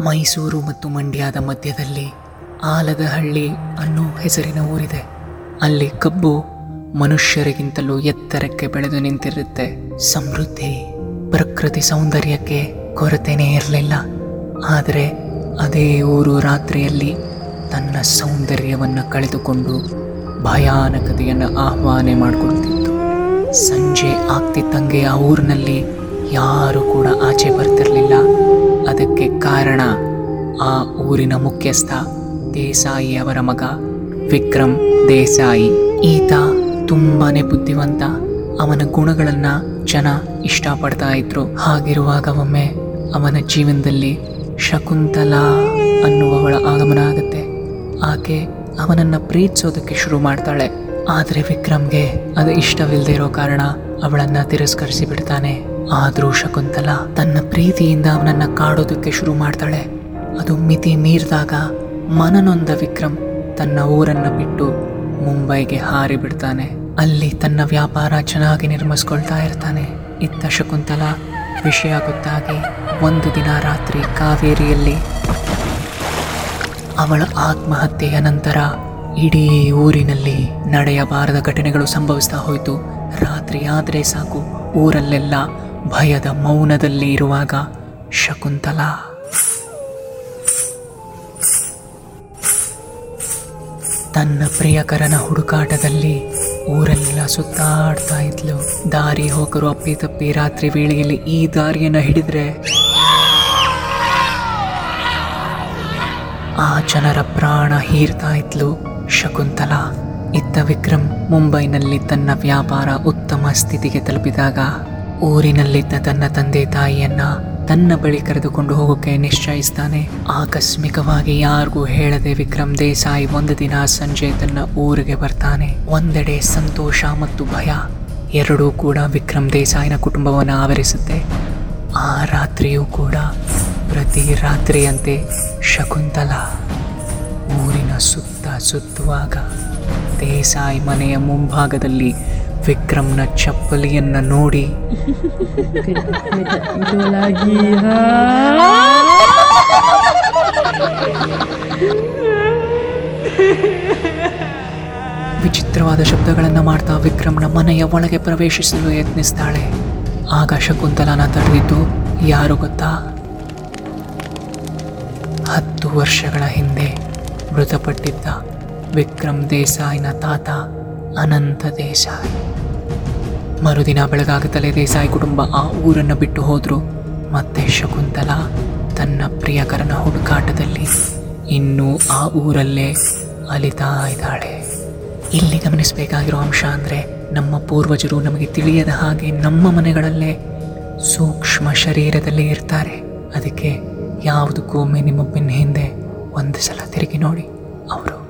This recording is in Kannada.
ಮೈಸೂರು ಮತ್ತು ಮಂಡ್ಯದ ಮಧ್ಯದಲ್ಲಿ ಆಲದಹಳ್ಳಿ ಅನ್ನೋ ಹೆಸರಿನ ಊರಿದೆ. ಅಲ್ಲಿ ಕಬ್ಬು ಮನುಷ್ಯರಿಗಿಂತಲೂ ಎತ್ತರಕ್ಕೆ ಬೆಳೆದು ನಿಂತಿರುತ್ತೆ. ಸಮೃದ್ಧಿ, ಪ್ರಕೃತಿ ಸೌಂದರ್ಯಕ್ಕೆ ಕೊರತೆನೇ ಇರಲಿಲ್ಲ. ಆದರೆ ಅದೇ ಊರು ರಾತ್ರಿಯಲ್ಲಿ ತನ್ನ ಸೌಂದರ್ಯವನ್ನು ಕಳೆದುಕೊಂಡು ಭಯಾನಕತೆಯನ್ನು ಆಹ್ವಾನ ಮಾಡಿಕೊಳ್ತಿತ್ತು. ಸಂಜೆ ಆಗ್ತಿದ್ದಂಗೆ ಆ ಊರಿನಲ್ಲಿ ಯಾರೂ ಕೂಡ ಆಚೆ ಬರ್ತಿರ್ಲಿಲ್ಲ. ಅದಕ್ಕೆ ಕಾರಣ ಆ ಊರಿನ ಮುಖ್ಯಸ್ಥ ದೇಸಾಯಿ ಅವರ ಮಗ ವಿಕ್ರಮ್ ದೇಸಾಯಿ. ಈತ ತುಂಬಾ ಬುದ್ಧಿವಂತ. ಅವನ ಗುಣಗಳನ್ನ ಜನ ಇಷ್ಟಪಡ್ತಾ ಇದ್ರು. ಹಾಗಿರುವಾಗ ಒಮ್ಮೆ ಅವನ ಜೀವನದಲ್ಲಿ ಶಕುಂತಲಾ ಅನ್ನುವವಳ ಆಗಮನ ಆಗುತ್ತೆ. ಆಕೆ ಅವನನ್ನ ಪ್ರೀತಿಸೋದಕ್ಕೆ ಶುರು ಮಾಡ್ತಾಳೆ. ಆದರೆ ವಿಕ್ರಮ್ಗೆ ಅದು ಇಷ್ಟವಿಲ್ಲದೆ ಇರೋ ಕಾರಣ ಅವಳನ್ನ ತಿರಸ್ಕರಿಸಿ ಬಿಡ್ತಾನೆ. ಆದ್ರೂ ಶಕುಂತಲ ತನ್ನ ಪ್ರೀತಿಯಿಂದ ಅವನನ್ನ ಕಾಡೋದಕ್ಕೆ ಶುರು ಮಾಡ್ತಾಳೆ. ಅದು ಮಿತಿ ಮೀರಿದಾಗ ಮನನೊಂದ ವಿಕ್ರಮ್ ತನ್ನ ಊರನ್ನು ಬಿಟ್ಟು ಮುಂಬೈಗೆ ಹಾರಿ ಬಿಡ್ತಾನೆ. ಅಲ್ಲಿ ತನ್ನ ವ್ಯಾಪಾರ ಚೆನ್ನಾಗಿ ನಿರ್ಮಿಸ್ಕೊಳ್ತಾ ಇರ್ತಾನೆ. ಇತ್ತ ಶಕುಂತಲ ವಿಷಯ ಗೊತ್ತಾಗಿ ಒಂದು ದಿನ ರಾತ್ರಿ ಕಾವೇರಿಯಲ್ಲಿ ಅವಳ ಆತ್ಮಹತ್ಯೆಯ ನಂತರ ಇಡೀ ಊರಿನಲ್ಲಿ ನಡೆಯಬಾರದ ಘಟನೆಗಳು ಸಂಭವಿಸ್ತಾ ಹೋಯಿತು. ರಾತ್ರಿ ಆದರೆ ಸಾಕು, ಊರಲ್ಲೆಲ್ಲ ಭಯದ ಮೌನದಲ್ಲಿ ಇರುವಾಗ ಶಕುಂತಲ. ತನ್ನ ಪ್ರಿಯಕರನ ಹುಡುಕಾಟದಲ್ಲಿ ಊರೆಲ್ಲ ಸುತ್ತಾಡ್ತಾ ಇದ್ಲು. ದಾರಿ ಹೋಗರು ಅಪ್ಪಿ ತಪ್ಪಿ ರಾತ್ರಿ ವೇಳೆಯಲ್ಲಿ ಈ ದಾರಿಯನ್ನು ಹಿಡಿದ್ರೆ ಆ ಜನರ ಪ್ರಾಣ ಹೀರ್ತಾ ಇದ್ಲು ಶಕುಂತಲ. ಇತ್ತ ವಿಕ್ರಮ್ ಮುಂಬೈನಲ್ಲಿ ತನ್ನ ವ್ಯಾಪಾರ ಉತ್ತಮ ಸ್ಥಿತಿಗೆ ತಲುಪಿದಾಗ ಊರಿನಲ್ಲಿದ್ದ ತನ್ನ ತಂದೆ ತಾಯಿಯನ್ನ ತನ್ನ ಬಳಿ ಕರೆದುಕೊಂಡು ಹೋಗೋಕೆ ನಿಶ್ಚಯಿಸ್ತಾನೆ. ಆಕಸ್ಮಿಕವಾಗಿ ಯಾರಿಗೂ ಹೇಳದೆ ವಿಕ್ರಮ್ ದೇಸಾಯಿ ಒಂದು ದಿನ ಸಂಜೆ ತನ್ನ ಊರಿಗೆ ಬರ್ತಾನೆ. ಒಂದೆಡೆ ಸಂತೋಷ ಮತ್ತು ಭಯ ಎರಡೂ ಕೂಡ ವಿಕ್ರಮ್ ದೇಸಾಯಿನ ಕುಟುಂಬವನ್ನು ಆವರಿಸುತ್ತೆ. ಆ ರಾತ್ರಿಯೂ ಕೂಡ ಪ್ರತಿ ರಾತ್ರಿಯಂತೆ ಶಕುಂತಲಾ ಊರಿನ ಸುತ್ತ ಸುತ್ತುವಾಗ ದೇಸಾಯಿ ಮನೆಯ ಮುಂಭಾಗದಲ್ಲಿ ವಿಕ್ರಮ್ನ ಚಪ್ಪಲಿಯನ್ನ ನೋಡಿ. ವಿಚಿತ್ರವಾದ ಶಬ್ದಗಳನ್ನು ಮಾಡ್ತಾ ವಿಕ್ರಮ್ನ ಮನೆಯ ಒಳಗೆ ಪ್ರವೇಶಿಸಲು ಯತ್ನಿಸ್ತಾಳೆ. ಆಗ ಶಕುಂತಲನ ತಡೆದಿದ್ದು ಯಾರು ಗೊತ್ತಾ? ಹತ್ತು ವರ್ಷಗಳ ಹಿಂದೆ ಮೃತಪಟ್ಟಿದ್ದ ವಿಕ್ರಮ್ ದೇಸಾಯಿನ ತಾತ ಅನಂತ ದೇಸಾಯಿ ಮರುದಿನ ಬೆಳಗಾಗುತ್ತಲೇ ದೇಸಾಯಿ ಕುಟುಂಬ ಆ ಊರನ್ನು ಬಿಟ್ಟು ಹೋದ್ರು. ಮತ್ತೆ ಶಕುಂತಲ ತನ್ನ ಪ್ರಿಯಕರನ ಹುಡುಕಾಟದಲ್ಲಿ ಇನ್ನೂ ಆ ಊರಲ್ಲೇ ಅಲಿತಾ ಇದ್ದಾಳೆ. ಇಲ್ಲಿ ಗಮನಿಸಬೇಕಾಗಿರೋ ಅಂಶ ಅಂದರೆ ನಮ್ಮ ಪೂರ್ವಜರು ನಮಗೆ ತಿಳಿಯದ ಹಾಗೆ ನಮ್ಮ ಮನೆಗಳಲ್ಲೇ ಸೂಕ್ಷ್ಮ ಶರೀರದಲ್ಲಿ ಇರ್ತಾರೆ. ಅದಕ್ಕೆ ಯಾವುದಕ್ಕೂ ಒಮ್ಮೆ ನಿಮ್ಮ ಹಿಂದೆ ಒಂದು ಸಲ ತಿರುಗಿ ನೋಡಿ. ಅವರು